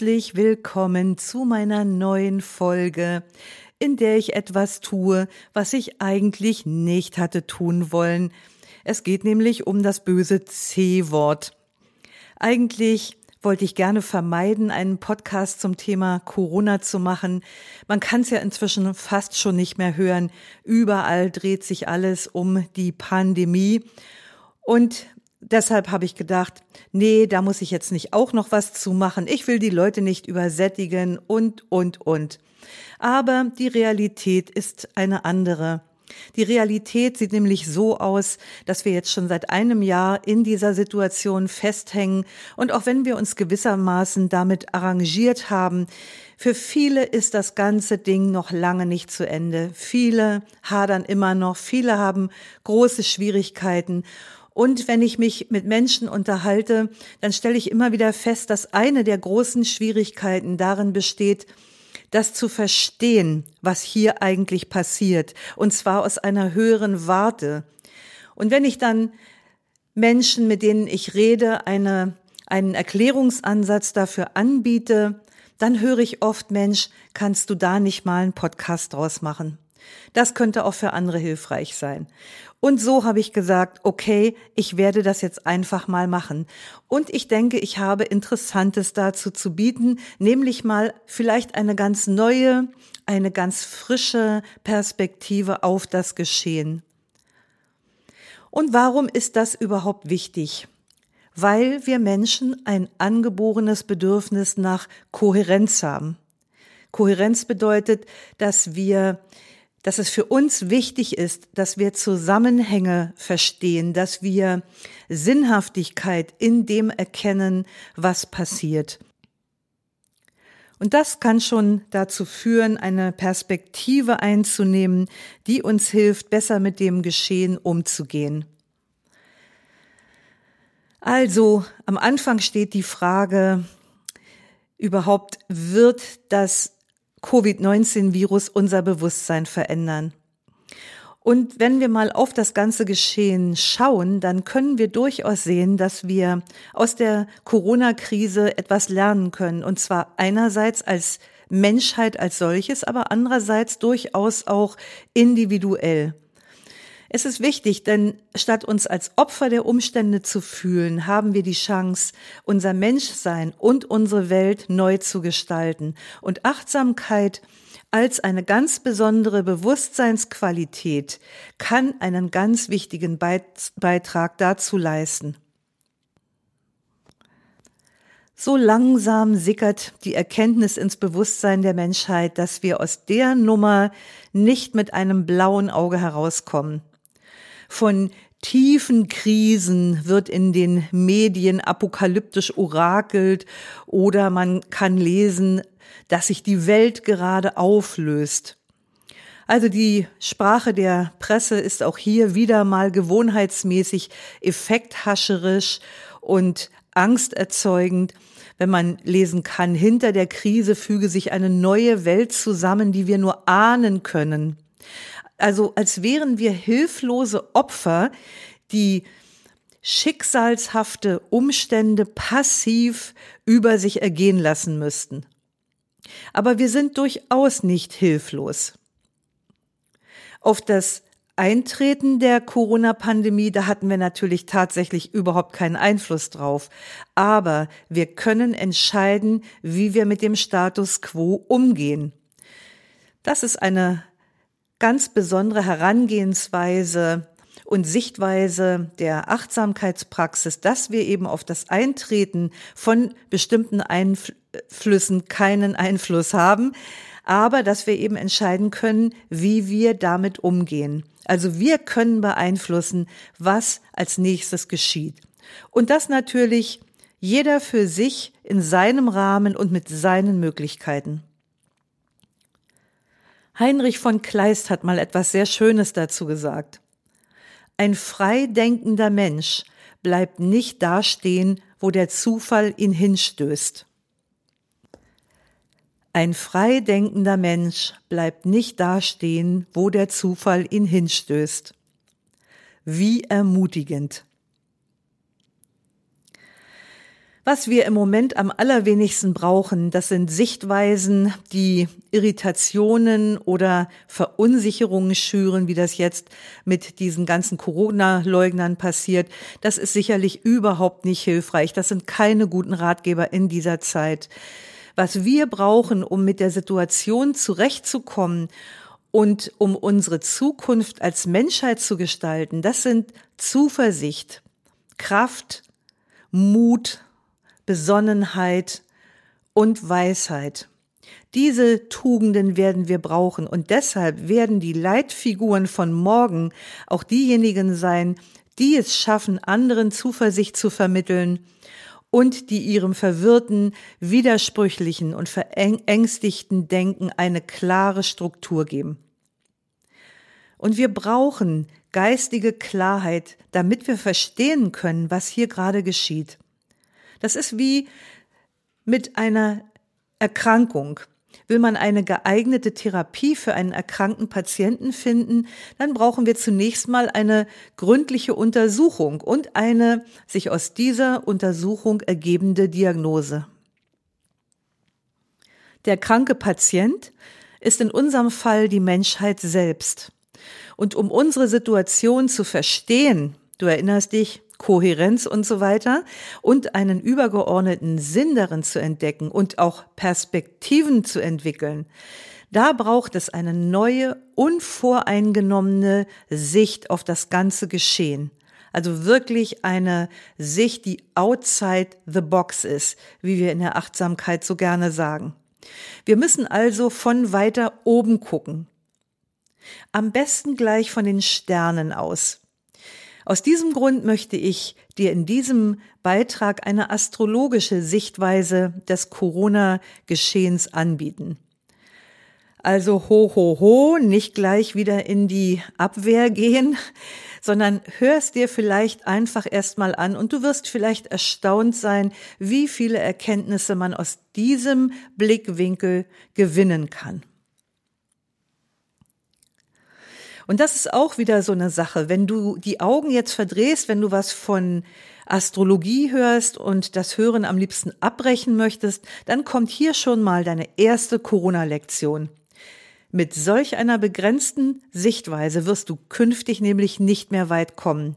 Herzlich willkommen zu meiner neuen Folge, in der ich etwas tue, was ich eigentlich nicht hatte tun wollen. Es geht nämlich um das böse C-Wort. Eigentlich wollte ich gerne vermeiden, einen Podcast zum Thema Corona zu machen. Man kann es ja inzwischen fast schon nicht mehr hören. Überall dreht sich alles um die Pandemie. Und deshalb habe ich gedacht, nee, da muss ich jetzt nicht auch noch was zu machen. Ich will die Leute nicht übersättigen und, und, und. Aber die Realität ist eine andere. Die Realität sieht nämlich so aus, dass wir jetzt schon seit einem Jahr in dieser Situation festhängen und auch wenn wir uns gewissermaßen damit arrangiert haben, für viele ist das ganze Ding noch lange nicht zu Ende. Viele hadern immer noch, viele haben große Schwierigkeiten und wenn ich mich mit Menschen unterhalte, dann stelle ich immer wieder fest, dass eine der großen Schwierigkeiten darin besteht, das zu verstehen, was hier eigentlich passiert, und zwar aus einer höheren Warte. Und wenn ich dann Menschen, mit denen ich rede, eine, einen Erklärungsansatz dafür anbiete, dann höre ich oft, Mensch, kannst du da nicht mal einen Podcast draus machen? Das könnte auch für andere hilfreich sein. Und so habe ich gesagt, okay, ich werde das jetzt einfach mal machen. Und ich denke, ich habe Interessantes dazu zu bieten, nämlich mal vielleicht eine ganz neue, eine ganz frische Perspektive auf das Geschehen. Und warum ist das überhaupt wichtig? Weil wir Menschen ein angeborenes Bedürfnis nach Kohärenz haben. Kohärenz bedeutet, dass wir dass es für uns wichtig ist, dass wir Zusammenhänge verstehen, dass wir Sinnhaftigkeit in dem erkennen, was passiert. Und das kann schon dazu führen, eine Perspektive einzunehmen, die uns hilft, besser mit dem Geschehen umzugehen. Also, am Anfang steht die Frage, überhaupt wird das Covid-19-Virus unser Bewusstsein verändern. Und wenn wir mal auf das ganze Geschehen schauen, dann können wir durchaus sehen, dass wir aus der Corona-Krise etwas lernen können. Und zwar einerseits als Menschheit als solches, aber andererseits durchaus auch individuell. Es ist wichtig, denn statt uns als Opfer der Umstände zu fühlen, haben wir die Chance, unser Menschsein und unsere Welt neu zu gestalten. Und Achtsamkeit als eine ganz besondere Bewusstseinsqualität kann einen ganz wichtigen Beitrag dazu leisten. So langsam sickert die Erkenntnis ins Bewusstsein der Menschheit, dass wir aus der Nummer nicht mit einem blauen Auge herauskommen. Von tiefen Krisen wird in den Medien apokalyptisch orakelt oder man kann lesen, dass sich die Welt gerade auflöst. Also die Sprache der Presse ist auch hier wieder mal gewohnheitsmäßig effekthascherisch und angsterzeugend, wenn man lesen kann, hinter der Krise füge sich eine neue Welt zusammen, die wir nur ahnen können. Also als wären wir hilflose Opfer, die schicksalshafte Umstände passiv über sich ergehen lassen müssten. Aber wir sind durchaus nicht hilflos. Auf das Eintreten der Corona-Pandemie, da hatten wir natürlich tatsächlich überhaupt keinen Einfluss drauf. Aber wir können entscheiden, wie wir mit dem Status quo umgehen. Das ist eine ganz besondere Herangehensweise und Sichtweise der Achtsamkeitspraxis, dass wir eben auf das Eintreten von bestimmten Einflüssen keinen Einfluss haben, aber dass wir eben entscheiden können, wie wir damit umgehen. Also wir können beeinflussen, was als nächstes geschieht. Und das natürlich jeder für sich in seinem Rahmen und mit seinen Möglichkeiten. Heinrich von Kleist hat mal etwas sehr Schönes dazu gesagt. Ein frei denkender Mensch bleibt nicht dastehen, wo der Zufall ihn hinstößt. Ein frei denkender Mensch bleibt nicht dastehen, wo der Zufall ihn hinstößt. Wie ermutigend. Was wir im Moment am allerwenigsten brauchen, das sind Sichtweisen, die Irritationen oder Verunsicherungen schüren, wie das jetzt mit diesen ganzen Corona-Leugnern passiert. Das ist sicherlich überhaupt nicht hilfreich. Das sind keine guten Ratgeber in dieser Zeit. Was wir brauchen, um mit der Situation zurechtzukommen und um unsere Zukunft als Menschheit zu gestalten, das sind Zuversicht, Kraft, Mut, Besonnenheit und Weisheit. Diese Tugenden werden wir brauchen und deshalb werden die Leitfiguren von morgen auch diejenigen sein, die es schaffen, anderen Zuversicht zu vermitteln und die ihrem verwirrten, widersprüchlichen und verängstigten Denken eine klare Struktur geben. Und wir brauchen geistige Klarheit, damit wir verstehen können, was hier gerade geschieht. Das ist wie mit einer Erkrankung. Will man eine geeignete Therapie für einen erkrankten Patienten finden, dann brauchen wir zunächst mal eine gründliche Untersuchung und eine sich aus dieser Untersuchung ergebende Diagnose. Der kranke Patient ist in unserem Fall die Menschheit selbst. Und um unsere Situation zu verstehen, du erinnerst dich, Kohärenz und so weiter und einen übergeordneten Sinn darin zu entdecken und auch Perspektiven zu entwickeln. Da braucht es eine neue, unvoreingenommene Sicht auf das ganze Geschehen. Also wirklich eine Sicht, die outside the box ist, wie wir in der Achtsamkeit so gerne sagen. Wir müssen also von weiter oben gucken. Am besten gleich von den Sternen aus. Aus diesem Grund möchte ich dir in diesem Beitrag eine astrologische Sichtweise des Corona-Geschehens anbieten. Also ho, ho, ho, nicht gleich wieder in die Abwehr gehen, sondern hörst dir vielleicht einfach erstmal an und du wirst vielleicht erstaunt sein, wie viele Erkenntnisse man aus diesem Blickwinkel gewinnen kann. Und das ist auch wieder so eine Sache. Wenn du die Augen jetzt verdrehst, wenn du was von Astrologie hörst und das Hören am liebsten abbrechen möchtest, dann kommt hier schon mal deine erste Corona-Lektion. Mit solch einer begrenzten Sichtweise wirst du künftig nämlich nicht mehr weit kommen.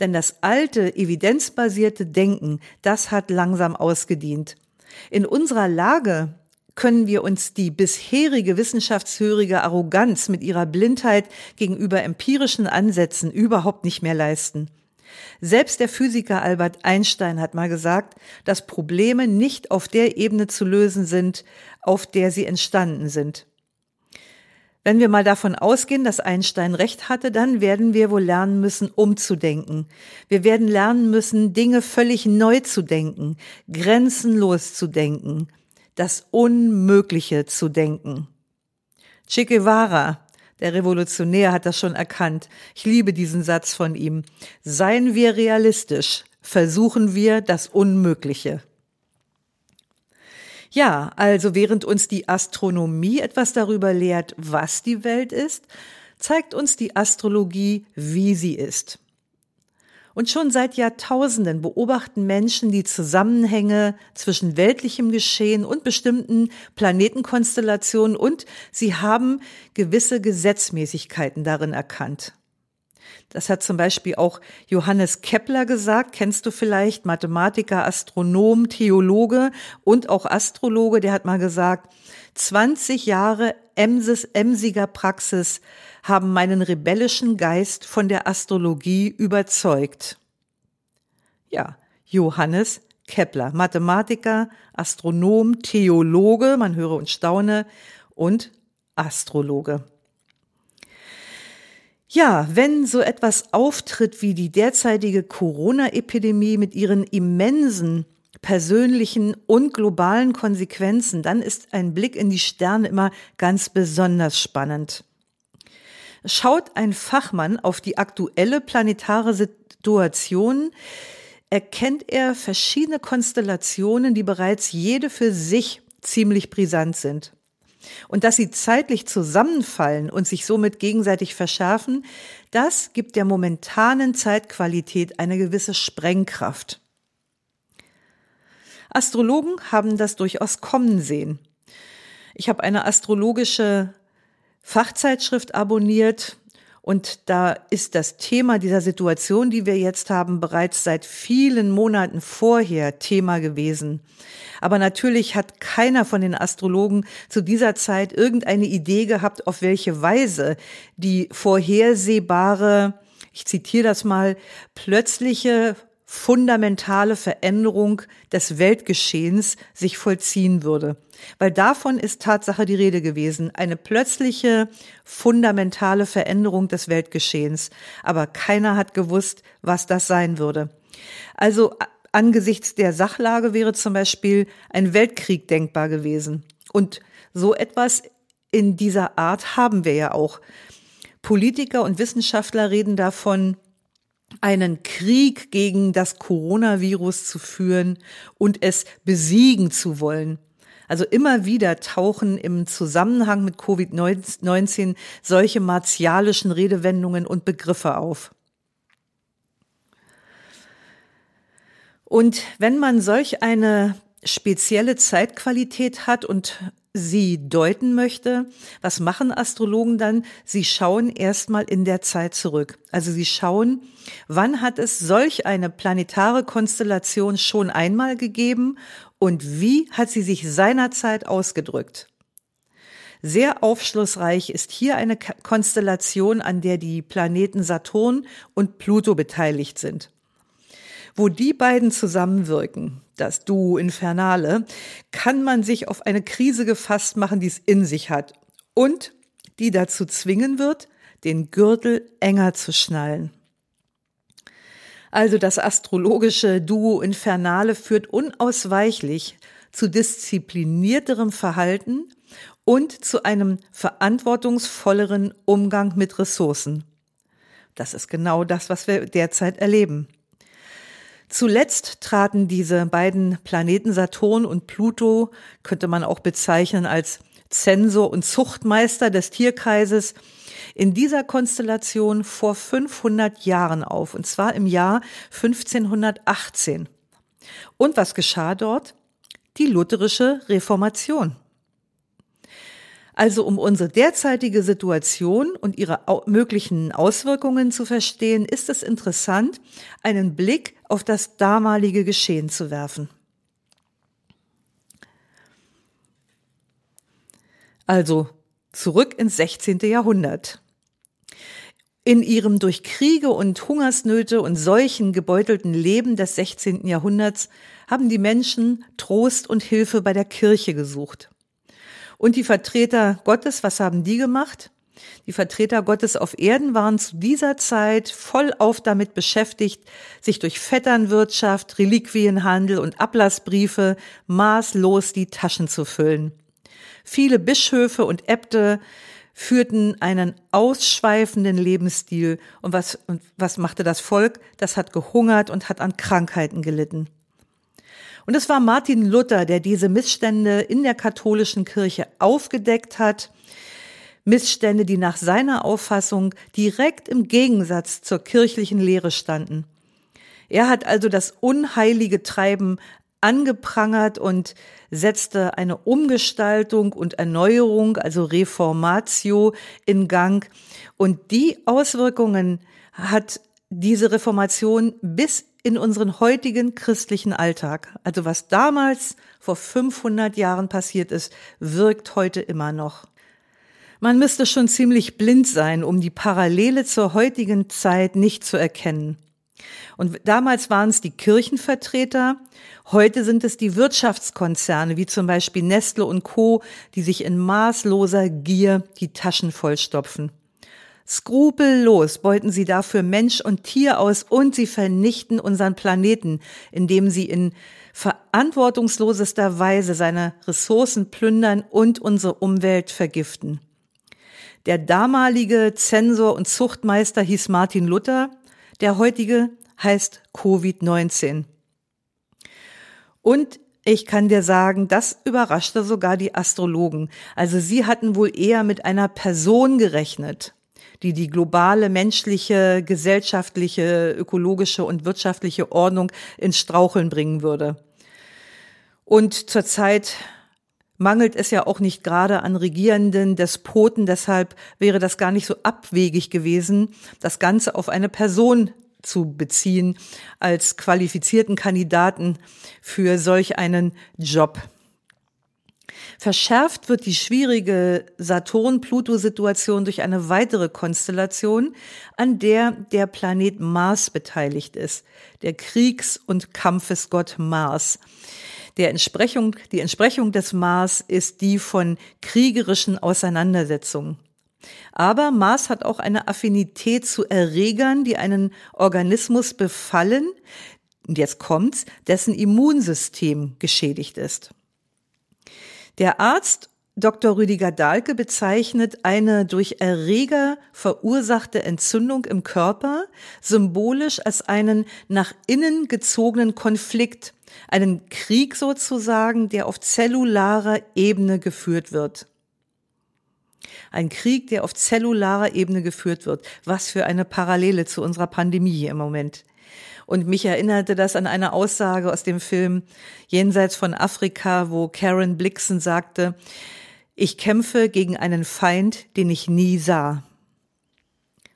Denn das alte, evidenzbasierte Denken, das hat langsam ausgedient. In unserer Lage, können wir uns die bisherige wissenschaftshörige Arroganz mit ihrer Blindheit gegenüber empirischen Ansätzen überhaupt nicht mehr leisten. Selbst der Physiker Albert Einstein hat mal gesagt, dass Probleme nicht auf der Ebene zu lösen sind, auf der sie entstanden sind. Wenn wir mal davon ausgehen, dass Einstein recht hatte, dann werden wir wohl lernen müssen, umzudenken. Wir werden lernen müssen, Dinge völlig neu zu denken, grenzenlos zu denken das Unmögliche zu denken. Che Guevara, der Revolutionär, hat das schon erkannt. Ich liebe diesen Satz von ihm. Seien wir realistisch, versuchen wir das Unmögliche. Ja, also während uns die Astronomie etwas darüber lehrt, was die Welt ist, zeigt uns die Astrologie, wie sie ist. Und schon seit Jahrtausenden beobachten Menschen die Zusammenhänge zwischen weltlichem Geschehen und bestimmten Planetenkonstellationen und sie haben gewisse Gesetzmäßigkeiten darin erkannt. Das hat zum Beispiel auch Johannes Kepler gesagt, kennst du vielleicht, Mathematiker, Astronom, Theologe und auch Astrologe, der hat mal gesagt, 20 Jahre Emses, emsiger Praxis haben meinen rebellischen Geist von der Astrologie überzeugt. Ja, Johannes Kepler, Mathematiker, Astronom, Theologe, man höre und staune, und Astrologe. Ja, wenn so etwas auftritt wie die derzeitige Corona-Epidemie mit ihren immensen persönlichen und globalen Konsequenzen, dann ist ein Blick in die Sterne immer ganz besonders spannend. Schaut ein Fachmann auf die aktuelle planetare Situation, erkennt er verschiedene Konstellationen, die bereits jede für sich ziemlich brisant sind. Und dass sie zeitlich zusammenfallen und sich somit gegenseitig verschärfen, das gibt der momentanen Zeitqualität eine gewisse Sprengkraft. Astrologen haben das durchaus kommen sehen. Ich habe eine astrologische Fachzeitschrift abonniert und da ist das Thema dieser Situation, die wir jetzt haben, bereits seit vielen Monaten vorher Thema gewesen. Aber natürlich hat keiner von den Astrologen zu dieser Zeit irgendeine Idee gehabt, auf welche Weise die vorhersehbare, ich zitiere das mal, plötzliche fundamentale Veränderung des Weltgeschehens sich vollziehen würde. Weil davon ist Tatsache die Rede gewesen. Eine plötzliche, fundamentale Veränderung des Weltgeschehens. Aber keiner hat gewusst, was das sein würde. Also angesichts der Sachlage wäre zum Beispiel ein Weltkrieg denkbar gewesen. Und so etwas in dieser Art haben wir ja auch. Politiker und Wissenschaftler reden davon, einen Krieg gegen das Coronavirus zu führen und es besiegen zu wollen. Also immer wieder tauchen im Zusammenhang mit Covid-19 solche martialischen Redewendungen und Begriffe auf. Und wenn man solch eine spezielle Zeitqualität hat und sie deuten möchte, was machen Astrologen dann? Sie schauen erstmal in der Zeit zurück. Also sie schauen, wann hat es solch eine planetare Konstellation schon einmal gegeben und wie hat sie sich seinerzeit ausgedrückt. Sehr aufschlussreich ist hier eine Konstellation, an der die Planeten Saturn und Pluto beteiligt sind. Wo die beiden zusammenwirken, das Duo Infernale, kann man sich auf eine Krise gefasst machen, die es in sich hat und die dazu zwingen wird, den Gürtel enger zu schnallen. Also das astrologische Duo Infernale führt unausweichlich zu disziplinierterem Verhalten und zu einem verantwortungsvolleren Umgang mit Ressourcen. Das ist genau das, was wir derzeit erleben. Zuletzt traten diese beiden Planeten Saturn und Pluto, könnte man auch bezeichnen als Zensor und Zuchtmeister des Tierkreises, in dieser Konstellation vor 500 Jahren auf, und zwar im Jahr 1518. Und was geschah dort? Die lutherische Reformation. Also um unsere derzeitige Situation und ihre möglichen Auswirkungen zu verstehen, ist es interessant, einen Blick auf das damalige Geschehen zu werfen. Also zurück ins 16. Jahrhundert. In ihrem durch Kriege und Hungersnöte und Seuchen gebeutelten Leben des 16. Jahrhunderts haben die Menschen Trost und Hilfe bei der Kirche gesucht. Und die Vertreter Gottes, was haben die gemacht? Die Vertreter Gottes auf Erden waren zu dieser Zeit vollauf damit beschäftigt, sich durch Vetternwirtschaft, Reliquienhandel und Ablassbriefe maßlos die Taschen zu füllen. Viele Bischöfe und Äbte führten einen ausschweifenden Lebensstil und was, und was machte das Volk? Das hat gehungert und hat an Krankheiten gelitten. Und es war Martin Luther, der diese Missstände in der katholischen Kirche aufgedeckt hat. Missstände, die nach seiner Auffassung direkt im Gegensatz zur kirchlichen Lehre standen. Er hat also das unheilige Treiben angeprangert und setzte eine Umgestaltung und Erneuerung, also Reformatio, in Gang. Und die Auswirkungen hat diese Reformation bis in unseren heutigen christlichen Alltag. Also was damals vor 500 Jahren passiert ist, wirkt heute immer noch. Man müsste schon ziemlich blind sein, um die Parallele zur heutigen Zeit nicht zu erkennen. Und damals waren es die Kirchenvertreter, heute sind es die Wirtschaftskonzerne, wie zum Beispiel Nestle und Co., die sich in maßloser Gier die Taschen vollstopfen. Skrupellos beuten sie dafür Mensch und Tier aus und sie vernichten unseren Planeten, indem sie in verantwortungslosester Weise seine Ressourcen plündern und unsere Umwelt vergiften. Der damalige Zensor und Zuchtmeister hieß Martin Luther, der heutige heißt Covid-19. Und ich kann dir sagen, das überraschte sogar die Astrologen. Also sie hatten wohl eher mit einer Person gerechnet die die globale menschliche, gesellschaftliche, ökologische und wirtschaftliche Ordnung ins Straucheln bringen würde. Und zurzeit mangelt es ja auch nicht gerade an regierenden Despoten, deshalb wäre das gar nicht so abwegig gewesen, das Ganze auf eine Person zu beziehen als qualifizierten Kandidaten für solch einen Job. Verschärft wird die schwierige Saturn-Pluto-Situation durch eine weitere Konstellation, an der der Planet Mars beteiligt ist, der Kriegs- und Kampfesgott Mars. Der Entsprechung, die Entsprechung des Mars ist die von kriegerischen Auseinandersetzungen. Aber Mars hat auch eine Affinität zu Erregern, die einen Organismus befallen, und jetzt kommt's, dessen Immunsystem geschädigt ist. Der Arzt Dr. Rüdiger Dahlke bezeichnet eine durch Erreger verursachte Entzündung im Körper symbolisch als einen nach innen gezogenen Konflikt, einen Krieg sozusagen, der auf zellularer Ebene geführt wird. Ein Krieg, der auf zellularer Ebene geführt wird. Was für eine Parallele zu unserer Pandemie im Moment. Und mich erinnerte das an eine Aussage aus dem Film Jenseits von Afrika, wo Karen Blixen sagte, ich kämpfe gegen einen Feind, den ich nie sah.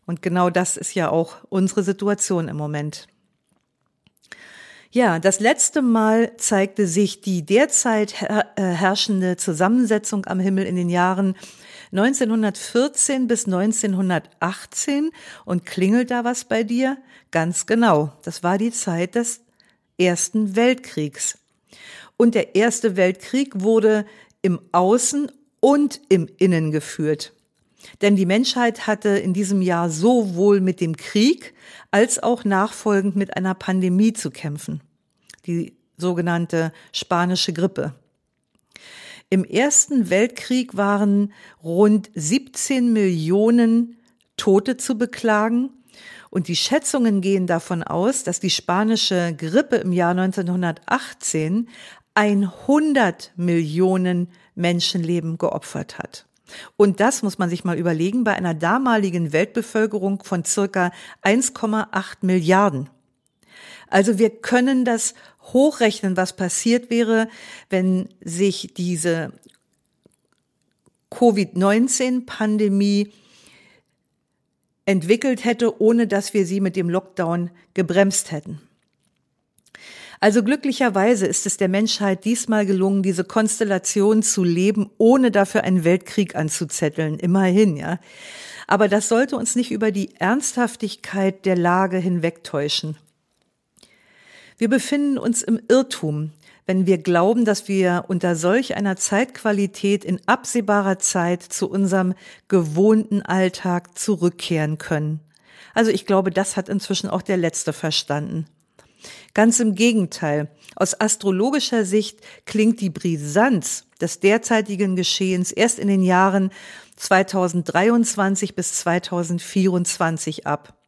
Und genau das ist ja auch unsere Situation im Moment. Ja, das letzte Mal zeigte sich die derzeit äh, herrschende Zusammensetzung am Himmel in den Jahren 1914 bis 1918 und klingelt da was bei dir? Ganz genau. Das war die Zeit des Ersten Weltkriegs. Und der Erste Weltkrieg wurde im Außen und im Innen geführt. Denn die Menschheit hatte in diesem Jahr sowohl mit dem Krieg als auch nachfolgend mit einer Pandemie zu kämpfen. Die sogenannte spanische Grippe. Im Ersten Weltkrieg waren rund 17 Millionen Tote zu beklagen. Und die Schätzungen gehen davon aus, dass die spanische Grippe im Jahr 1918 100 Millionen Menschenleben geopfert hat. Und das muss man sich mal überlegen bei einer damaligen Weltbevölkerung von circa 1,8 Milliarden. Also wir können das hochrechnen, was passiert wäre, wenn sich diese Covid-19-Pandemie entwickelt hätte, ohne dass wir sie mit dem Lockdown gebremst hätten. Also glücklicherweise ist es der Menschheit diesmal gelungen, diese Konstellation zu leben, ohne dafür einen Weltkrieg anzuzetteln. Immerhin, ja. Aber das sollte uns nicht über die Ernsthaftigkeit der Lage hinwegtäuschen. Wir befinden uns im Irrtum, wenn wir glauben, dass wir unter solch einer Zeitqualität in absehbarer Zeit zu unserem gewohnten Alltag zurückkehren können. Also ich glaube, das hat inzwischen auch der Letzte verstanden. Ganz im Gegenteil. Aus astrologischer Sicht klingt die Brisanz des derzeitigen Geschehens erst in den Jahren 2023 bis 2024 ab.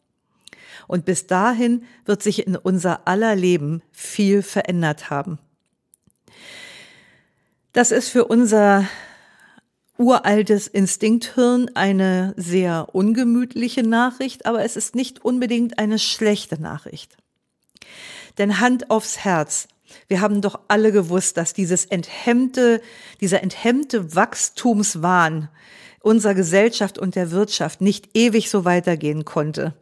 Und bis dahin wird sich in unser aller Leben viel verändert haben. Das ist für unser uraltes Instinkthirn eine sehr ungemütliche Nachricht, aber es ist nicht unbedingt eine schlechte Nachricht. Denn Hand aufs Herz, wir haben doch alle gewusst, dass dieses enthemmte, dieser enthemmte Wachstumswahn unserer Gesellschaft und der Wirtschaft nicht ewig so weitergehen konnte.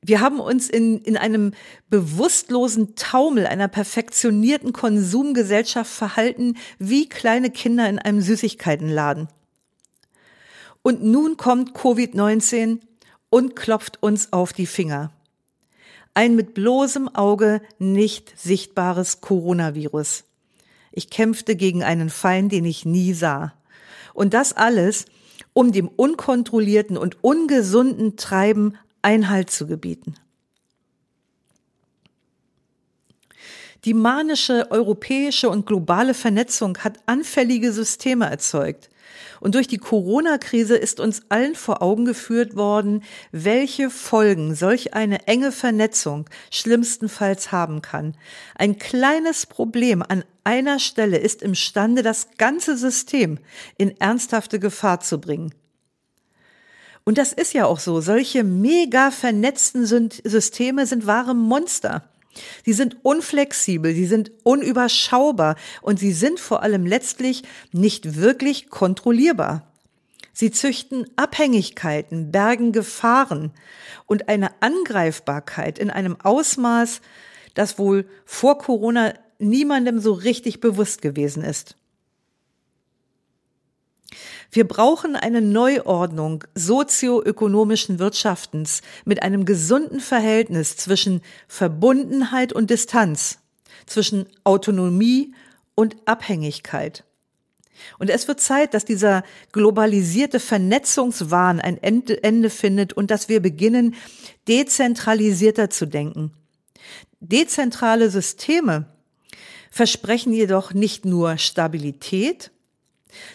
Wir haben uns in, in einem bewusstlosen Taumel einer perfektionierten Konsumgesellschaft verhalten wie kleine Kinder in einem Süßigkeitenladen. Und nun kommt Covid-19 und klopft uns auf die Finger. Ein mit bloßem Auge nicht sichtbares Coronavirus. Ich kämpfte gegen einen Feind, den ich nie sah. Und das alles um dem unkontrollierten und ungesunden Treiben Einhalt zu gebieten. Die manische europäische und globale Vernetzung hat anfällige Systeme erzeugt. Und durch die Corona-Krise ist uns allen vor Augen geführt worden, welche Folgen solch eine enge Vernetzung schlimmstenfalls haben kann. Ein kleines Problem an einer Stelle ist imstande, das ganze System in ernsthafte Gefahr zu bringen. Und das ist ja auch so. Solche mega vernetzten Systeme sind wahre Monster. Sie sind unflexibel, sie sind unüberschaubar und sie sind vor allem letztlich nicht wirklich kontrollierbar. Sie züchten Abhängigkeiten, bergen Gefahren und eine Angreifbarkeit in einem Ausmaß, das wohl vor Corona niemandem so richtig bewusst gewesen ist. Wir brauchen eine Neuordnung sozioökonomischen Wirtschaftens mit einem gesunden Verhältnis zwischen Verbundenheit und Distanz, zwischen Autonomie und Abhängigkeit. Und es wird Zeit, dass dieser globalisierte Vernetzungswahn ein Ende, findet und dass wir beginnen, dezentralisierter zu denken. Dezentrale Systeme versprechen jedoch nicht nur Stabilität,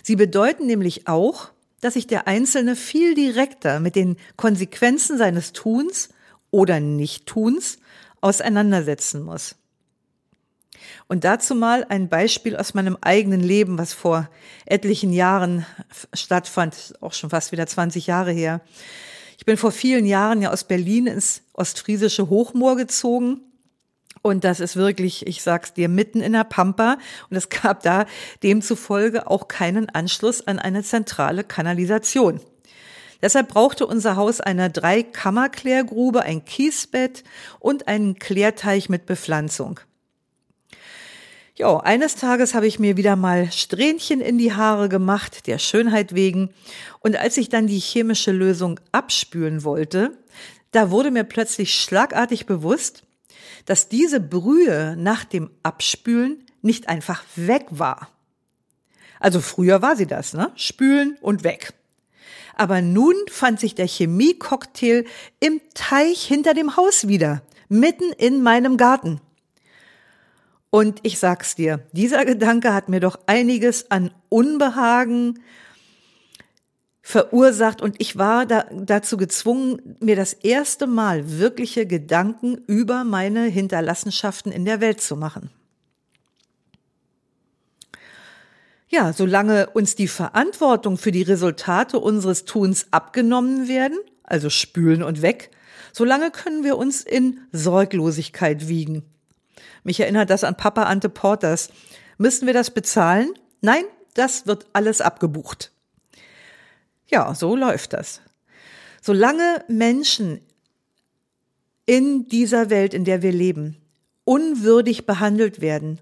Sie bedeuten nämlich auch, dass sich der Einzelne viel direkter mit den Konsequenzen seines Tuns oder Nichttuns auseinandersetzen muss. Und dazu mal ein Beispiel aus meinem eigenen Leben, was vor etlichen Jahren stattfand, auch schon fast wieder 20 Jahre her. Ich bin vor vielen Jahren ja aus Berlin ins ostfriesische Hochmoor gezogen und das ist wirklich, ich sag's dir, mitten in der Pampa. Und es gab da demzufolge auch keinen Anschluss an eine zentrale Kanalisation. Deshalb brauchte unser Haus eine Dreikammerklärgrube, ein Kiesbett und einen Klärteich mit Bepflanzung. Ja, eines Tages habe ich mir wieder mal Strähnchen in die Haare gemacht, der Schönheit wegen. Und als ich dann die chemische Lösung abspülen wollte, da wurde mir plötzlich schlagartig bewusst, dass diese Brühe nach dem Abspülen nicht einfach weg war. Also früher war sie das, ne? Spülen und weg. Aber nun fand sich der Chemiecocktail im Teich hinter dem Haus wieder, mitten in meinem Garten. Und ich sag's dir, dieser Gedanke hat mir doch einiges an Unbehagen verursacht und ich war da, dazu gezwungen, mir das erste Mal wirkliche Gedanken über meine Hinterlassenschaften in der Welt zu machen. Ja, solange uns die Verantwortung für die Resultate unseres Tuns abgenommen werden, also spülen und weg, solange können wir uns in Sorglosigkeit wiegen. Mich erinnert das an Papa Ante Porters. Müssen wir das bezahlen? Nein, das wird alles abgebucht. Ja, so läuft das. Solange Menschen in dieser Welt, in der wir leben, unwürdig behandelt werden,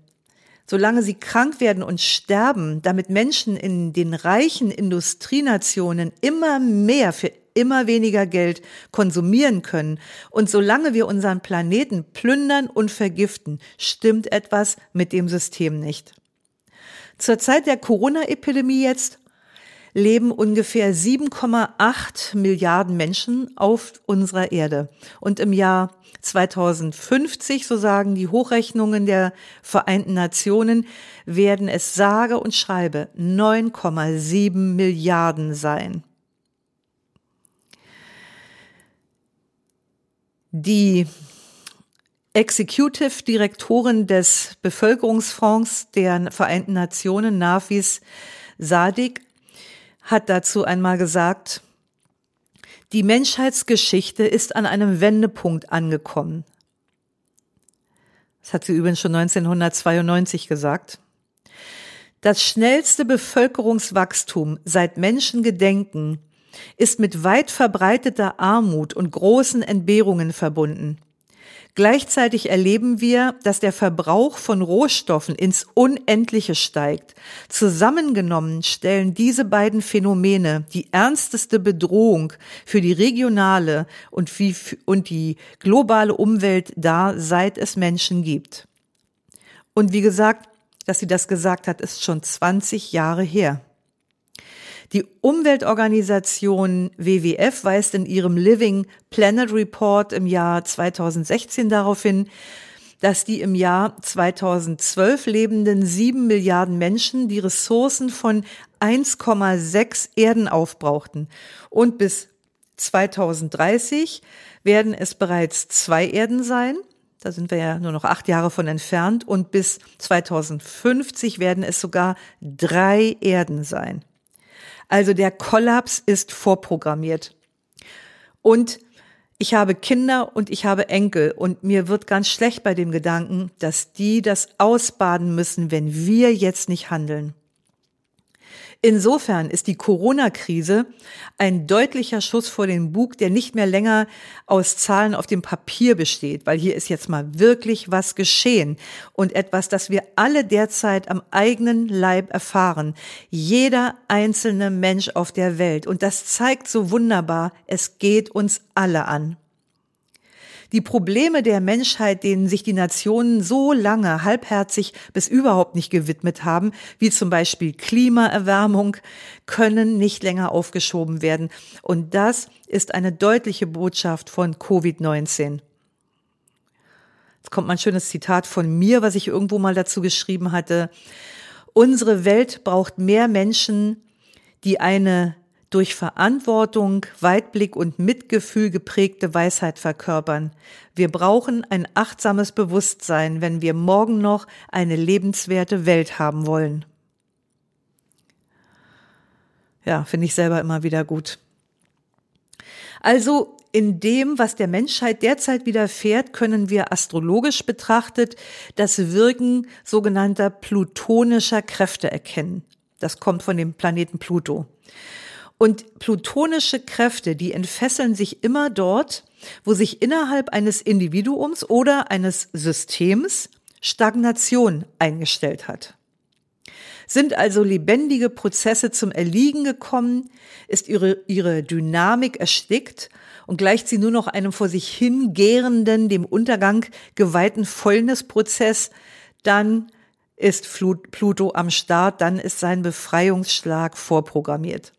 solange sie krank werden und sterben, damit Menschen in den reichen Industrienationen immer mehr für immer weniger Geld konsumieren können und solange wir unseren Planeten plündern und vergiften, stimmt etwas mit dem System nicht. Zur Zeit der Corona-Epidemie jetzt leben ungefähr 7,8 Milliarden Menschen auf unserer Erde. Und im Jahr 2050, so sagen die Hochrechnungen der Vereinten Nationen, werden es sage und schreibe 9,7 Milliarden sein. Die Executive Direktorin des Bevölkerungsfonds der Vereinten Nationen, Nafis Sadik, hat dazu einmal gesagt, die Menschheitsgeschichte ist an einem Wendepunkt angekommen. Das hat sie übrigens schon 1992 gesagt. Das schnellste Bevölkerungswachstum seit Menschengedenken ist mit weit verbreiteter Armut und großen Entbehrungen verbunden. Gleichzeitig erleben wir, dass der Verbrauch von Rohstoffen ins Unendliche steigt. Zusammengenommen stellen diese beiden Phänomene die ernsteste Bedrohung für die regionale und, wie, und die globale Umwelt dar, seit es Menschen gibt. Und wie gesagt, dass sie das gesagt hat, ist schon 20 Jahre her. Die Umweltorganisation WWF weist in ihrem Living Planet Report im Jahr 2016 darauf hin, dass die im Jahr 2012 lebenden sieben Milliarden Menschen die Ressourcen von 1,6 Erden aufbrauchten. Und bis 2030 werden es bereits zwei Erden sein. Da sind wir ja nur noch acht Jahre von entfernt. Und bis 2050 werden es sogar drei Erden sein. Also der Kollaps ist vorprogrammiert. Und ich habe Kinder und ich habe Enkel und mir wird ganz schlecht bei dem Gedanken, dass die das ausbaden müssen, wenn wir jetzt nicht handeln. Insofern ist die Corona-Krise ein deutlicher Schuss vor den Bug, der nicht mehr länger aus Zahlen auf dem Papier besteht, weil hier ist jetzt mal wirklich was geschehen und etwas, das wir alle derzeit am eigenen Leib erfahren. Jeder einzelne Mensch auf der Welt. Und das zeigt so wunderbar, es geht uns alle an. Die Probleme der Menschheit, denen sich die Nationen so lange halbherzig bis überhaupt nicht gewidmet haben, wie zum Beispiel Klimaerwärmung, können nicht länger aufgeschoben werden. Und das ist eine deutliche Botschaft von Covid-19. Jetzt kommt mal ein schönes Zitat von mir, was ich irgendwo mal dazu geschrieben hatte. Unsere Welt braucht mehr Menschen, die eine durch Verantwortung, Weitblick und Mitgefühl geprägte Weisheit verkörpern. Wir brauchen ein achtsames Bewusstsein, wenn wir morgen noch eine lebenswerte Welt haben wollen. Ja, finde ich selber immer wieder gut. Also in dem, was der Menschheit derzeit widerfährt, können wir astrologisch betrachtet das Wirken sogenannter plutonischer Kräfte erkennen. Das kommt von dem Planeten Pluto. Und plutonische Kräfte, die entfesseln sich immer dort, wo sich innerhalb eines Individuums oder eines Systems Stagnation eingestellt hat. Sind also lebendige Prozesse zum Erliegen gekommen, ist ihre, ihre Dynamik erstickt und gleicht sie nur noch einem vor sich hingärenden, dem Untergang geweihten Fäulnisprozess, dann ist Pluto am Start, dann ist sein Befreiungsschlag vorprogrammiert.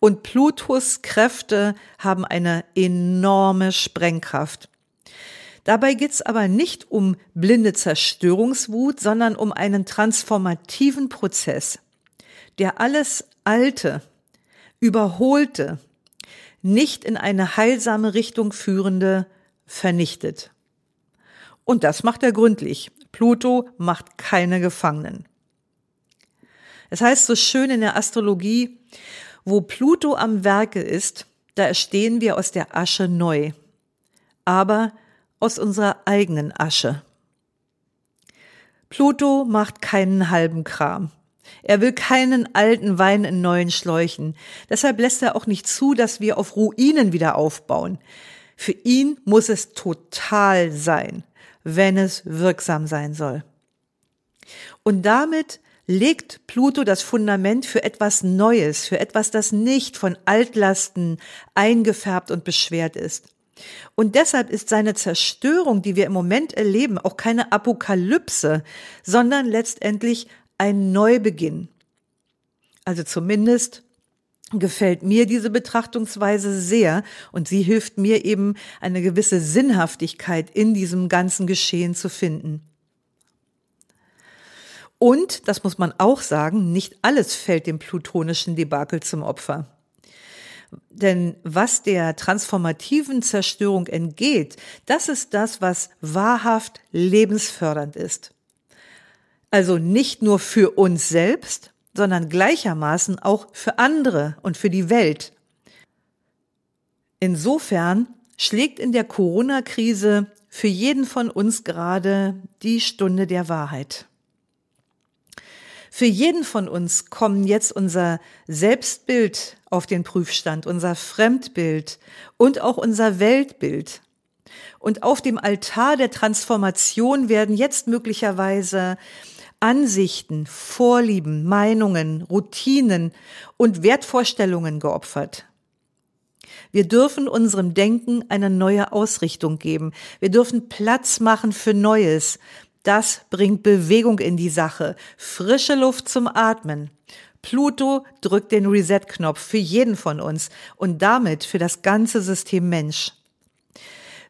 Und Plutos Kräfte haben eine enorme Sprengkraft. Dabei geht's aber nicht um blinde Zerstörungswut, sondern um einen transformativen Prozess, der alles Alte, Überholte, nicht in eine heilsame Richtung führende vernichtet. Und das macht er gründlich. Pluto macht keine Gefangenen. Es heißt so schön in der Astrologie, wo Pluto am Werke ist, da erstehen wir aus der Asche neu, aber aus unserer eigenen Asche. Pluto macht keinen halben Kram. Er will keinen alten Wein in neuen Schläuchen. Deshalb lässt er auch nicht zu, dass wir auf Ruinen wieder aufbauen. Für ihn muss es total sein, wenn es wirksam sein soll. Und damit legt Pluto das Fundament für etwas Neues, für etwas, das nicht von Altlasten eingefärbt und beschwert ist. Und deshalb ist seine Zerstörung, die wir im Moment erleben, auch keine Apokalypse, sondern letztendlich ein Neubeginn. Also zumindest gefällt mir diese Betrachtungsweise sehr und sie hilft mir eben eine gewisse Sinnhaftigkeit in diesem ganzen Geschehen zu finden. Und, das muss man auch sagen, nicht alles fällt dem plutonischen Debakel zum Opfer. Denn was der transformativen Zerstörung entgeht, das ist das, was wahrhaft lebensfördernd ist. Also nicht nur für uns selbst, sondern gleichermaßen auch für andere und für die Welt. Insofern schlägt in der Corona-Krise für jeden von uns gerade die Stunde der Wahrheit. Für jeden von uns kommen jetzt unser Selbstbild auf den Prüfstand, unser Fremdbild und auch unser Weltbild. Und auf dem Altar der Transformation werden jetzt möglicherweise Ansichten, Vorlieben, Meinungen, Routinen und Wertvorstellungen geopfert. Wir dürfen unserem Denken eine neue Ausrichtung geben. Wir dürfen Platz machen für Neues, das bringt Bewegung in die Sache, frische Luft zum Atmen. Pluto drückt den Reset-Knopf für jeden von uns und damit für das ganze System Mensch.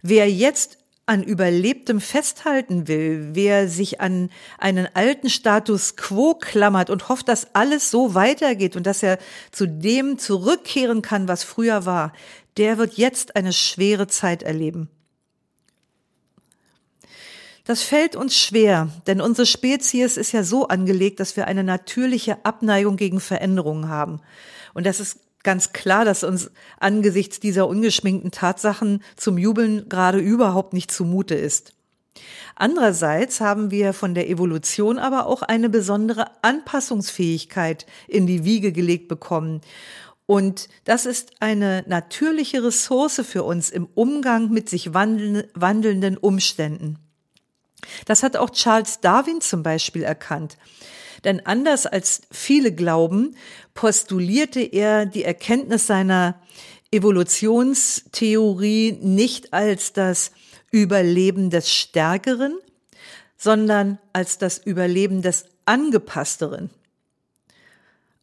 Wer jetzt an Überlebtem festhalten will, wer sich an einen alten Status quo klammert und hofft, dass alles so weitergeht und dass er zu dem zurückkehren kann, was früher war, der wird jetzt eine schwere Zeit erleben. Das fällt uns schwer, denn unsere Spezies ist ja so angelegt, dass wir eine natürliche Abneigung gegen Veränderungen haben. Und das ist ganz klar, dass uns angesichts dieser ungeschminkten Tatsachen zum Jubeln gerade überhaupt nicht zumute ist. Andererseits haben wir von der Evolution aber auch eine besondere Anpassungsfähigkeit in die Wiege gelegt bekommen. Und das ist eine natürliche Ressource für uns im Umgang mit sich wandelnden Umständen. Das hat auch Charles Darwin zum Beispiel erkannt. Denn anders als viele glauben, postulierte er die Erkenntnis seiner Evolutionstheorie nicht als das Überleben des Stärkeren, sondern als das Überleben des Angepassteren.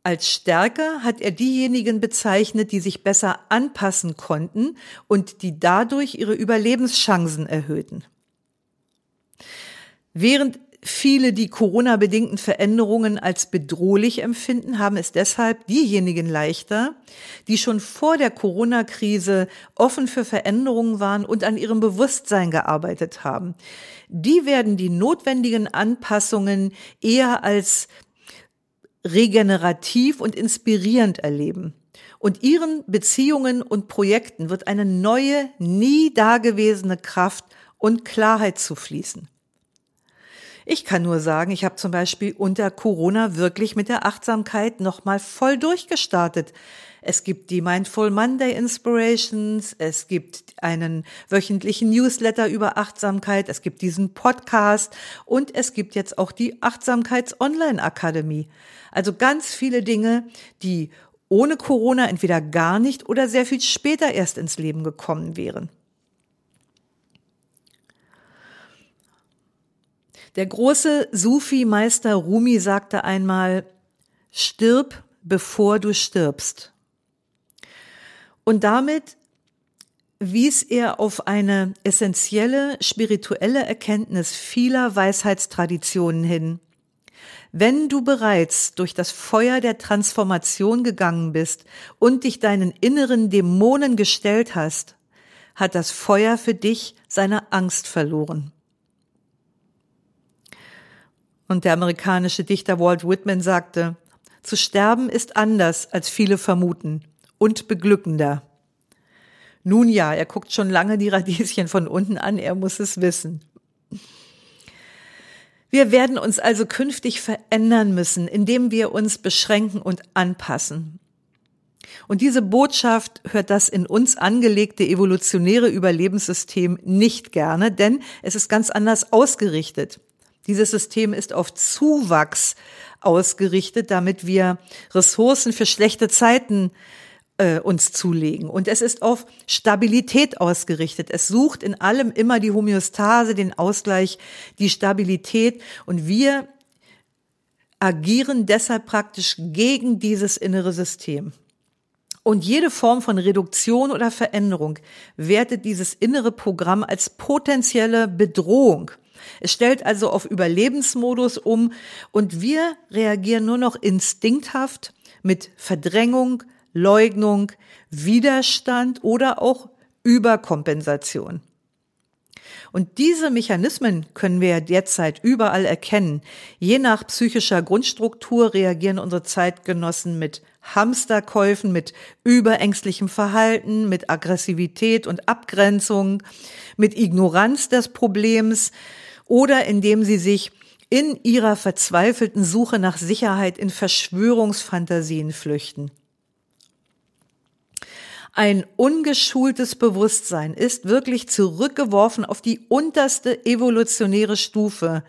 Als stärker hat er diejenigen bezeichnet, die sich besser anpassen konnten und die dadurch ihre Überlebenschancen erhöhten. Während Viele, die Corona-bedingten Veränderungen als bedrohlich empfinden, haben es deshalb diejenigen leichter, die schon vor der Corona-Krise offen für Veränderungen waren und an ihrem Bewusstsein gearbeitet haben. Die werden die notwendigen Anpassungen eher als regenerativ und inspirierend erleben. Und ihren Beziehungen und Projekten wird eine neue, nie dagewesene Kraft und Klarheit zufließen. Ich kann nur sagen, ich habe zum Beispiel unter Corona wirklich mit der Achtsamkeit nochmal voll durchgestartet. Es gibt die Mindful Monday Inspirations, es gibt einen wöchentlichen Newsletter über Achtsamkeit, es gibt diesen Podcast und es gibt jetzt auch die Achtsamkeits-Online-Akademie. Also ganz viele Dinge, die ohne Corona entweder gar nicht oder sehr viel später erst ins Leben gekommen wären. Der große Sufi-Meister Rumi sagte einmal, stirb, bevor du stirbst. Und damit wies er auf eine essentielle spirituelle Erkenntnis vieler Weisheitstraditionen hin. Wenn du bereits durch das Feuer der Transformation gegangen bist und dich deinen inneren Dämonen gestellt hast, hat das Feuer für dich seine Angst verloren. Und der amerikanische Dichter Walt Whitman sagte, zu sterben ist anders, als viele vermuten und beglückender. Nun ja, er guckt schon lange die Radieschen von unten an, er muss es wissen. Wir werden uns also künftig verändern müssen, indem wir uns beschränken und anpassen. Und diese Botschaft hört das in uns angelegte evolutionäre Überlebenssystem nicht gerne, denn es ist ganz anders ausgerichtet. Dieses System ist auf Zuwachs ausgerichtet, damit wir Ressourcen für schlechte Zeiten äh, uns zulegen. Und es ist auf Stabilität ausgerichtet. Es sucht in allem immer die Homöostase, den Ausgleich, die Stabilität. Und wir agieren deshalb praktisch gegen dieses innere System. Und jede Form von Reduktion oder Veränderung wertet dieses innere Programm als potenzielle Bedrohung. Es stellt also auf Überlebensmodus um und wir reagieren nur noch instinkthaft mit Verdrängung, Leugnung, Widerstand oder auch Überkompensation. Und diese Mechanismen können wir derzeit überall erkennen. Je nach psychischer Grundstruktur reagieren unsere Zeitgenossen mit Hamsterkäufen, mit überängstlichem Verhalten, mit Aggressivität und Abgrenzung, mit Ignoranz des Problems, oder indem sie sich in ihrer verzweifelten Suche nach Sicherheit in Verschwörungsfantasien flüchten. Ein ungeschultes Bewusstsein ist wirklich zurückgeworfen auf die unterste evolutionäre Stufe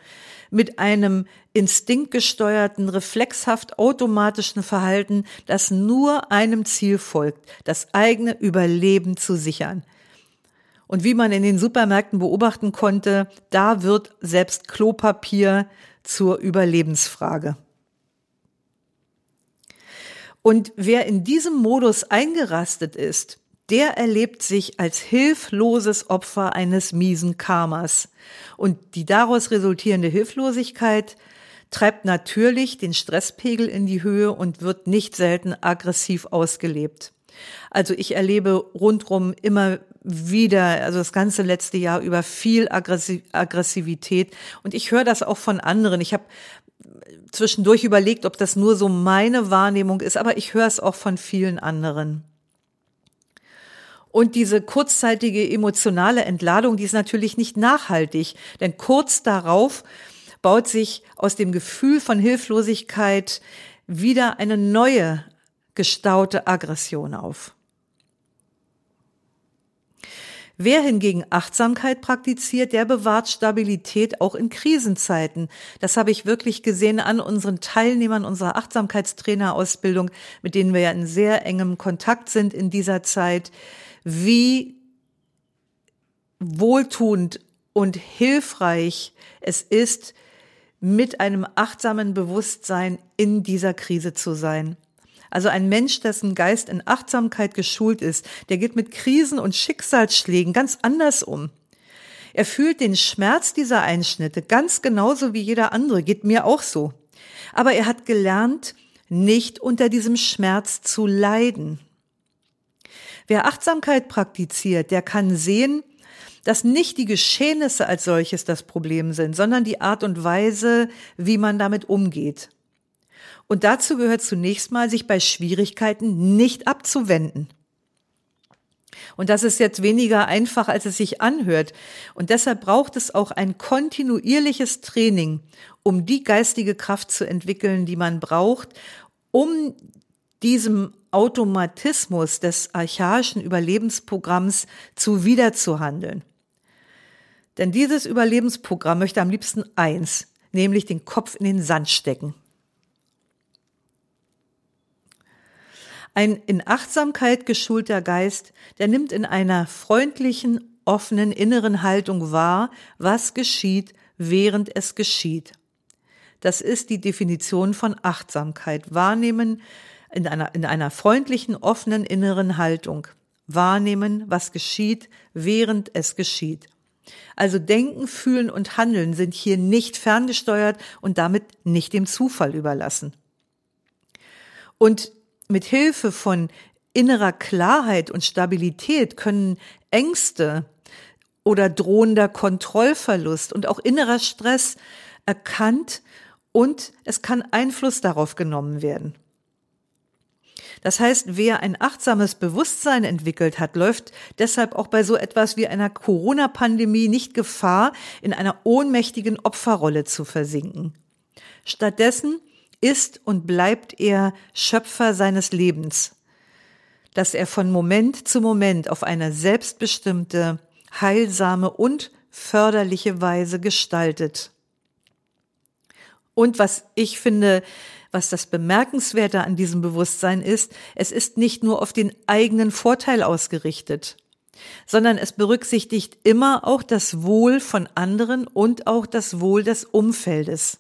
mit einem instinktgesteuerten, reflexhaft automatischen Verhalten, das nur einem Ziel folgt, das eigene Überleben zu sichern. Und wie man in den Supermärkten beobachten konnte, da wird selbst Klopapier zur Überlebensfrage. Und wer in diesem Modus eingerastet ist, der erlebt sich als hilfloses Opfer eines miesen Karmas. Und die daraus resultierende Hilflosigkeit treibt natürlich den Stresspegel in die Höhe und wird nicht selten aggressiv ausgelebt. Also ich erlebe rundrum immer wieder, also das ganze letzte Jahr über viel Aggressivität und ich höre das auch von anderen. Ich habe zwischendurch überlegt, ob das nur so meine Wahrnehmung ist, aber ich höre es auch von vielen anderen. Und diese kurzzeitige emotionale Entladung, die ist natürlich nicht nachhaltig, denn kurz darauf baut sich aus dem Gefühl von Hilflosigkeit wieder eine neue gestaute Aggression auf. Wer hingegen Achtsamkeit praktiziert, der bewahrt Stabilität auch in Krisenzeiten. Das habe ich wirklich gesehen an unseren Teilnehmern unserer Achtsamkeitstrainerausbildung, mit denen wir ja in sehr engem Kontakt sind in dieser Zeit wie wohltuend und hilfreich es ist, mit einem achtsamen Bewusstsein in dieser Krise zu sein. Also ein Mensch, dessen Geist in Achtsamkeit geschult ist, der geht mit Krisen und Schicksalsschlägen ganz anders um. Er fühlt den Schmerz dieser Einschnitte ganz genauso wie jeder andere, geht mir auch so. Aber er hat gelernt, nicht unter diesem Schmerz zu leiden. Wer Achtsamkeit praktiziert, der kann sehen, dass nicht die Geschehnisse als solches das Problem sind, sondern die Art und Weise, wie man damit umgeht. Und dazu gehört zunächst mal, sich bei Schwierigkeiten nicht abzuwenden. Und das ist jetzt weniger einfach, als es sich anhört. Und deshalb braucht es auch ein kontinuierliches Training, um die geistige Kraft zu entwickeln, die man braucht, um diesem Automatismus des archaischen Überlebensprogramms zuwiderzuhandeln. Denn dieses Überlebensprogramm möchte am liebsten eins, nämlich den Kopf in den Sand stecken. Ein in Achtsamkeit geschulter Geist, der nimmt in einer freundlichen, offenen inneren Haltung wahr, was geschieht, während es geschieht. Das ist die Definition von Achtsamkeit. Wahrnehmen, in einer, in einer freundlichen, offenen inneren Haltung wahrnehmen, was geschieht, während es geschieht. Also Denken, Fühlen und Handeln sind hier nicht ferngesteuert und damit nicht dem Zufall überlassen. Und mit Hilfe von innerer Klarheit und Stabilität können Ängste oder drohender Kontrollverlust und auch innerer Stress erkannt und es kann Einfluss darauf genommen werden. Das heißt, wer ein achtsames Bewusstsein entwickelt hat, läuft deshalb auch bei so etwas wie einer Corona-Pandemie nicht Gefahr, in einer ohnmächtigen Opferrolle zu versinken. Stattdessen ist und bleibt er Schöpfer seines Lebens, dass er von Moment zu Moment auf eine selbstbestimmte, heilsame und förderliche Weise gestaltet. Und was ich finde, was das Bemerkenswerte an diesem Bewusstsein ist, es ist nicht nur auf den eigenen Vorteil ausgerichtet, sondern es berücksichtigt immer auch das Wohl von anderen und auch das Wohl des Umfeldes.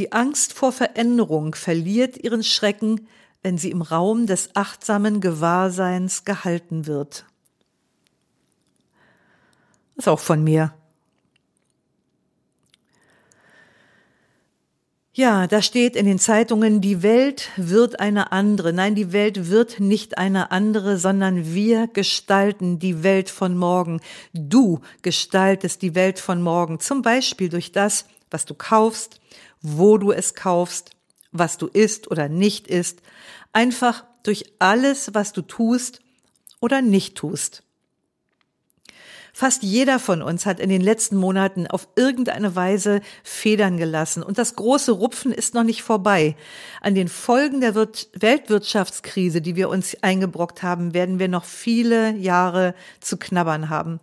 Die Angst vor Veränderung verliert ihren Schrecken, wenn sie im Raum des achtsamen Gewahrseins gehalten wird. Das ist auch von mir. Ja, da steht in den Zeitungen, die Welt wird eine andere. Nein, die Welt wird nicht eine andere, sondern wir gestalten die Welt von morgen. Du gestaltest die Welt von morgen. Zum Beispiel durch das, was du kaufst, wo du es kaufst, was du isst oder nicht isst. Einfach durch alles, was du tust oder nicht tust. Fast jeder von uns hat in den letzten Monaten auf irgendeine Weise Federn gelassen. Und das große Rupfen ist noch nicht vorbei. An den Folgen der Weltwirtschaftskrise, die wir uns eingebrockt haben, werden wir noch viele Jahre zu knabbern haben.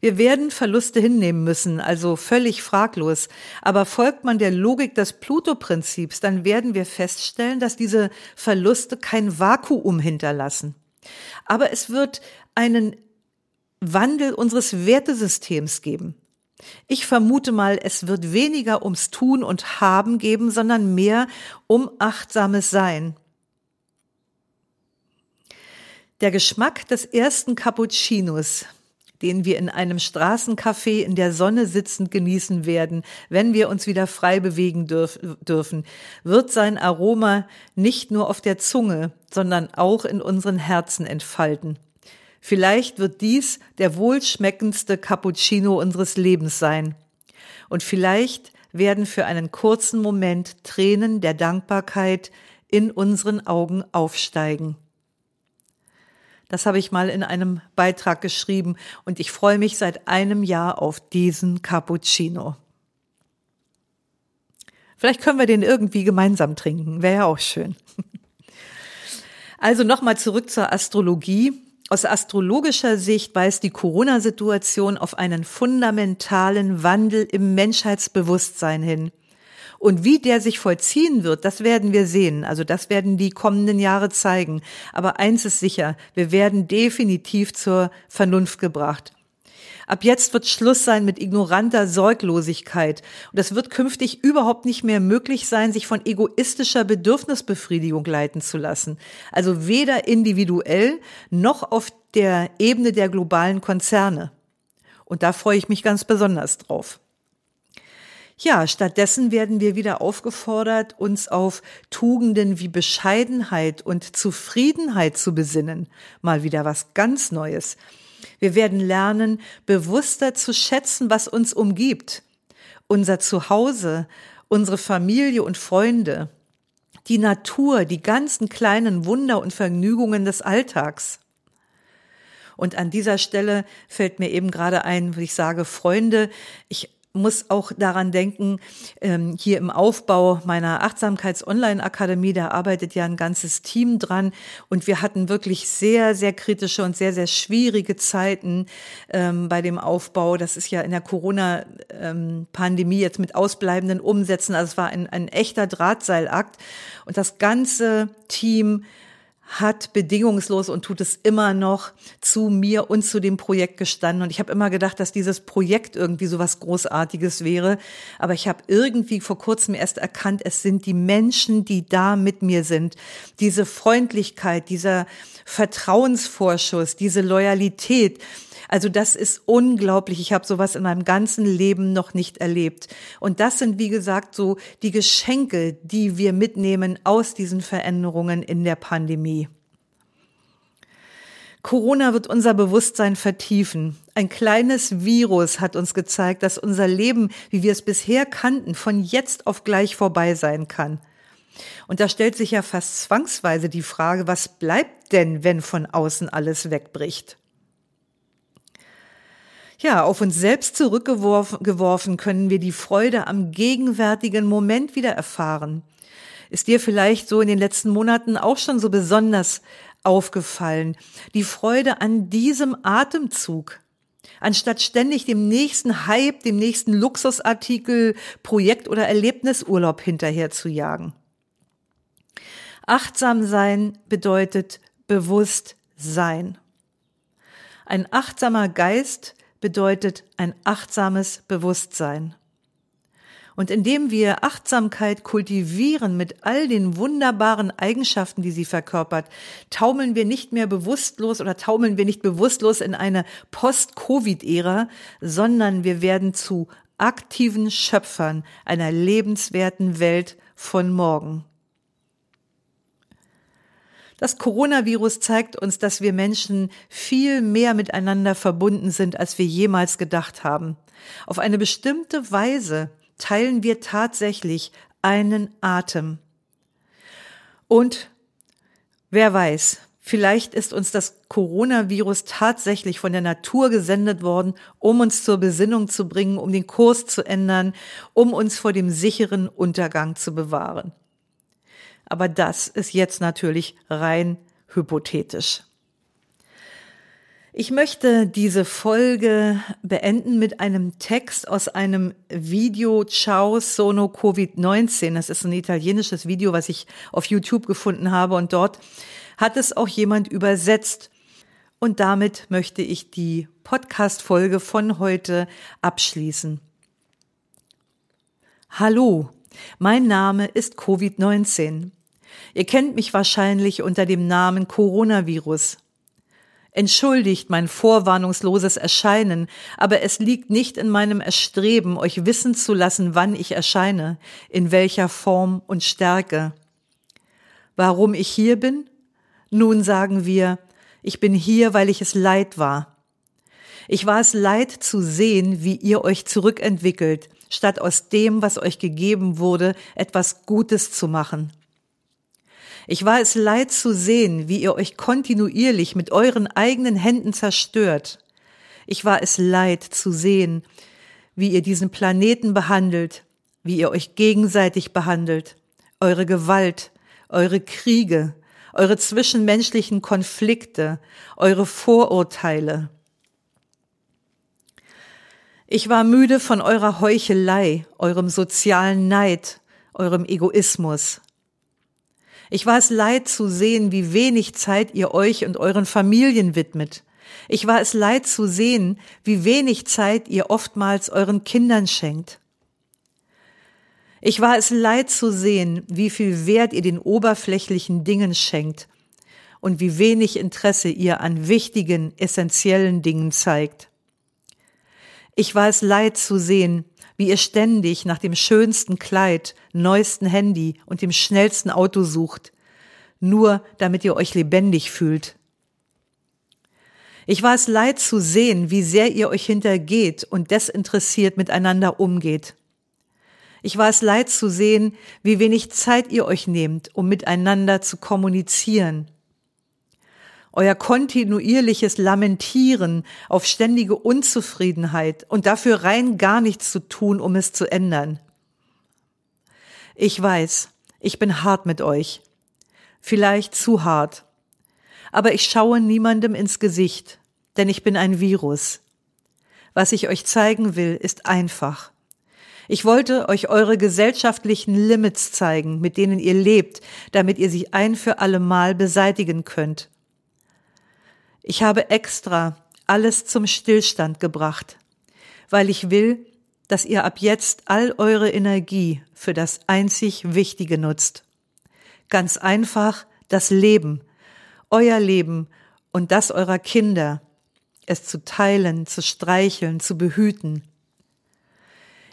Wir werden Verluste hinnehmen müssen, also völlig fraglos. Aber folgt man der Logik des Pluto-Prinzips, dann werden wir feststellen, dass diese Verluste kein Vakuum hinterlassen. Aber es wird einen Wandel unseres Wertesystems geben. Ich vermute mal, es wird weniger ums Tun und Haben geben, sondern mehr um achtsames Sein. Der Geschmack des ersten Cappuccinos, den wir in einem Straßencafé in der Sonne sitzend genießen werden, wenn wir uns wieder frei bewegen dürf dürfen, wird sein Aroma nicht nur auf der Zunge, sondern auch in unseren Herzen entfalten. Vielleicht wird dies der wohlschmeckendste Cappuccino unseres Lebens sein. Und vielleicht werden für einen kurzen Moment Tränen der Dankbarkeit in unseren Augen aufsteigen. Das habe ich mal in einem Beitrag geschrieben und ich freue mich seit einem Jahr auf diesen Cappuccino. Vielleicht können wir den irgendwie gemeinsam trinken, wäre ja auch schön. Also nochmal zurück zur Astrologie. Aus astrologischer Sicht weist die Corona-Situation auf einen fundamentalen Wandel im Menschheitsbewusstsein hin. Und wie der sich vollziehen wird, das werden wir sehen. Also das werden die kommenden Jahre zeigen. Aber eins ist sicher, wir werden definitiv zur Vernunft gebracht. Ab jetzt wird Schluss sein mit ignoranter Sorglosigkeit. Und es wird künftig überhaupt nicht mehr möglich sein, sich von egoistischer Bedürfnisbefriedigung leiten zu lassen. Also weder individuell noch auf der Ebene der globalen Konzerne. Und da freue ich mich ganz besonders drauf. Ja, stattdessen werden wir wieder aufgefordert, uns auf Tugenden wie Bescheidenheit und Zufriedenheit zu besinnen. Mal wieder was ganz Neues. Wir werden lernen, bewusster zu schätzen, was uns umgibt. Unser Zuhause, unsere Familie und Freunde, die Natur, die ganzen kleinen Wunder und Vergnügungen des Alltags. Und an dieser Stelle fällt mir eben gerade ein, wo ich sage, Freunde, ich muss auch daran denken, ähm, hier im Aufbau meiner Achtsamkeits-Online-Akademie, da arbeitet ja ein ganzes Team dran. Und wir hatten wirklich sehr, sehr kritische und sehr, sehr schwierige Zeiten ähm, bei dem Aufbau. Das ist ja in der Corona-Pandemie jetzt mit ausbleibenden Umsätzen, also es war ein, ein echter Drahtseilakt. Und das ganze Team hat bedingungslos und tut es immer noch zu mir und zu dem Projekt gestanden. Und ich habe immer gedacht, dass dieses Projekt irgendwie so was Großartiges wäre. Aber ich habe irgendwie vor kurzem erst erkannt, es sind die Menschen, die da mit mir sind. Diese Freundlichkeit, dieser Vertrauensvorschuss, diese Loyalität, also das ist unglaublich. Ich habe sowas in meinem ganzen Leben noch nicht erlebt. Und das sind, wie gesagt, so die Geschenke, die wir mitnehmen aus diesen Veränderungen in der Pandemie. Corona wird unser Bewusstsein vertiefen. Ein kleines Virus hat uns gezeigt, dass unser Leben, wie wir es bisher kannten, von jetzt auf gleich vorbei sein kann. Und da stellt sich ja fast zwangsweise die Frage, was bleibt denn, wenn von außen alles wegbricht? Ja, auf uns selbst zurückgeworfen können wir die Freude am gegenwärtigen Moment wieder erfahren. Ist dir vielleicht so in den letzten Monaten auch schon so besonders aufgefallen? Die Freude an diesem Atemzug. Anstatt ständig dem nächsten Hype, dem nächsten Luxusartikel, Projekt oder Erlebnisurlaub hinterher zu jagen. Achtsam sein bedeutet bewusst sein. Ein achtsamer Geist bedeutet ein achtsames Bewusstsein. Und indem wir Achtsamkeit kultivieren mit all den wunderbaren Eigenschaften, die sie verkörpert, taumeln wir nicht mehr bewusstlos oder taumeln wir nicht bewusstlos in eine Post-Covid-Ära, sondern wir werden zu aktiven Schöpfern einer lebenswerten Welt von morgen. Das Coronavirus zeigt uns, dass wir Menschen viel mehr miteinander verbunden sind, als wir jemals gedacht haben. Auf eine bestimmte Weise teilen wir tatsächlich einen Atem. Und wer weiß, vielleicht ist uns das Coronavirus tatsächlich von der Natur gesendet worden, um uns zur Besinnung zu bringen, um den Kurs zu ändern, um uns vor dem sicheren Untergang zu bewahren. Aber das ist jetzt natürlich rein hypothetisch. Ich möchte diese Folge beenden mit einem Text aus einem Video Ciao Sono Covid-19. Das ist ein italienisches Video, was ich auf YouTube gefunden habe und dort hat es auch jemand übersetzt. Und damit möchte ich die Podcast-Folge von heute abschließen. Hallo, mein Name ist Covid-19. Ihr kennt mich wahrscheinlich unter dem Namen Coronavirus. Entschuldigt mein vorwarnungsloses Erscheinen, aber es liegt nicht in meinem Erstreben, euch wissen zu lassen, wann ich erscheine, in welcher Form und Stärke. Warum ich hier bin? Nun sagen wir, ich bin hier, weil ich es leid war. Ich war es leid zu sehen, wie ihr euch zurückentwickelt, statt aus dem, was euch gegeben wurde, etwas Gutes zu machen. Ich war es leid zu sehen, wie ihr euch kontinuierlich mit euren eigenen Händen zerstört. Ich war es leid zu sehen, wie ihr diesen Planeten behandelt, wie ihr euch gegenseitig behandelt, eure Gewalt, eure Kriege, eure zwischenmenschlichen Konflikte, eure Vorurteile. Ich war müde von eurer Heuchelei, eurem sozialen Neid, eurem Egoismus. Ich war es leid zu sehen, wie wenig Zeit ihr euch und euren Familien widmet. Ich war es leid zu sehen, wie wenig Zeit ihr oftmals euren Kindern schenkt. Ich war es leid zu sehen, wie viel Wert ihr den oberflächlichen Dingen schenkt und wie wenig Interesse ihr an wichtigen, essentiellen Dingen zeigt. Ich war es leid zu sehen, wie ihr ständig nach dem schönsten Kleid, neuesten Handy und dem schnellsten Auto sucht, nur damit ihr euch lebendig fühlt. Ich war es leid zu sehen, wie sehr ihr euch hintergeht und desinteressiert miteinander umgeht. Ich war es leid zu sehen, wie wenig Zeit ihr euch nehmt, um miteinander zu kommunizieren. Euer kontinuierliches Lamentieren auf ständige Unzufriedenheit und dafür rein gar nichts zu tun, um es zu ändern. Ich weiß, ich bin hart mit euch. Vielleicht zu hart. Aber ich schaue niemandem ins Gesicht, denn ich bin ein Virus. Was ich euch zeigen will, ist einfach. Ich wollte euch eure gesellschaftlichen Limits zeigen, mit denen ihr lebt, damit ihr sie ein für alle Mal beseitigen könnt. Ich habe extra alles zum Stillstand gebracht, weil ich will, dass ihr ab jetzt all eure Energie für das einzig Wichtige nutzt. Ganz einfach das Leben, euer Leben und das eurer Kinder, es zu teilen, zu streicheln, zu behüten.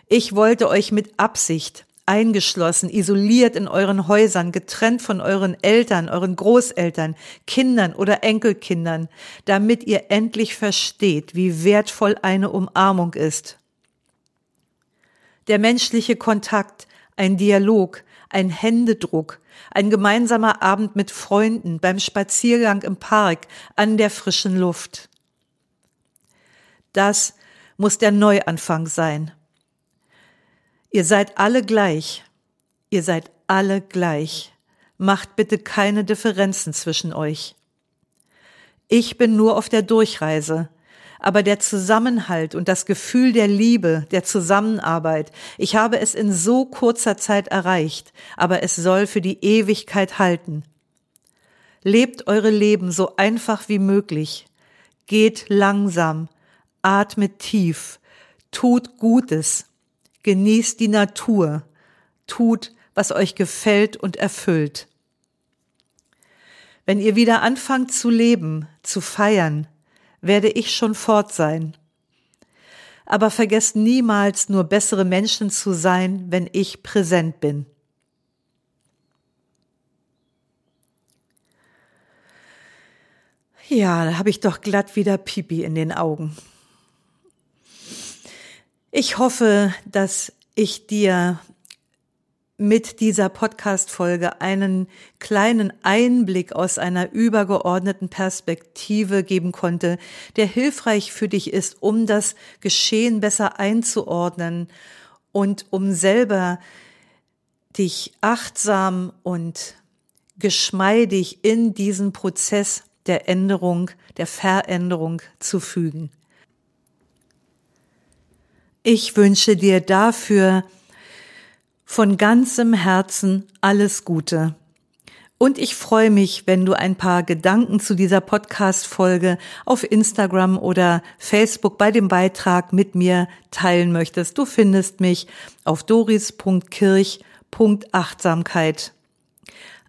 Ich wollte euch mit Absicht eingeschlossen, isoliert in euren Häusern, getrennt von euren Eltern, euren Großeltern, Kindern oder Enkelkindern, damit ihr endlich versteht, wie wertvoll eine Umarmung ist. Der menschliche Kontakt, ein Dialog, ein Händedruck, ein gemeinsamer Abend mit Freunden, beim Spaziergang im Park, an der frischen Luft. Das muss der Neuanfang sein. Ihr seid alle gleich. Ihr seid alle gleich. Macht bitte keine Differenzen zwischen euch. Ich bin nur auf der Durchreise, aber der Zusammenhalt und das Gefühl der Liebe, der Zusammenarbeit, ich habe es in so kurzer Zeit erreicht, aber es soll für die Ewigkeit halten. Lebt eure Leben so einfach wie möglich. Geht langsam, atmet tief, tut Gutes, genießt die Natur, tut, was euch gefällt und erfüllt. Wenn ihr wieder anfangt zu leben, zu feiern, werde ich schon fort sein. Aber vergesst niemals nur bessere Menschen zu sein, wenn ich präsent bin. Ja, da habe ich doch glatt wieder Pipi in den Augen. Ich hoffe, dass ich dir mit dieser Podcast-Folge einen kleinen Einblick aus einer übergeordneten Perspektive geben konnte, der hilfreich für dich ist, um das Geschehen besser einzuordnen und um selber dich achtsam und geschmeidig in diesen Prozess der Änderung, der Veränderung zu fügen. Ich wünsche dir dafür von ganzem Herzen alles Gute Und ich freue mich, wenn du ein paar Gedanken zu dieser Podcast-Folge auf Instagram oder Facebook bei dem Beitrag mit mir teilen möchtest. Du findest mich auf doris.kirch.achtsamkeit.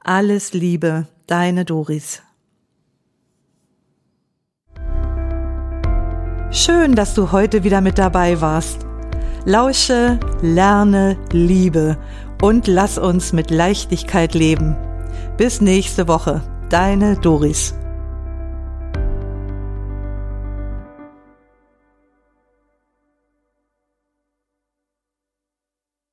Alles Liebe, deine Doris. Schön, dass du heute wieder mit dabei warst. Lausche, lerne, liebe und lass uns mit Leichtigkeit leben. Bis nächste Woche. Deine Doris.